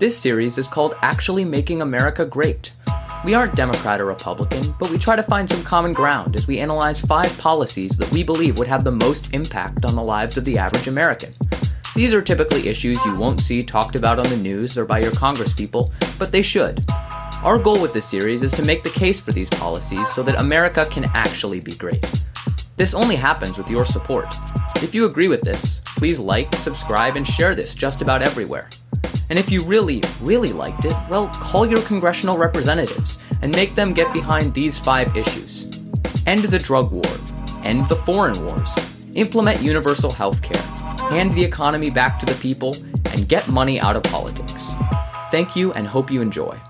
This series is called Actually Making America Great. We aren't Democrat or Republican, but we try to find some common ground as we analyze five policies that we believe would have the most impact on the lives of the average American. These are typically issues you won't see talked about on the news or by your congresspeople, but they should. Our goal with this series is to make the case for these policies so that America can actually be great. This only happens with your support. If you agree with this, please like, subscribe, and share this just about everywhere. And if you really, really liked it, well, call your congressional representatives and make them get behind these five issues end the drug war, end the foreign wars, implement universal health care, hand the economy back to the people, and get money out of politics. Thank you and hope you enjoy.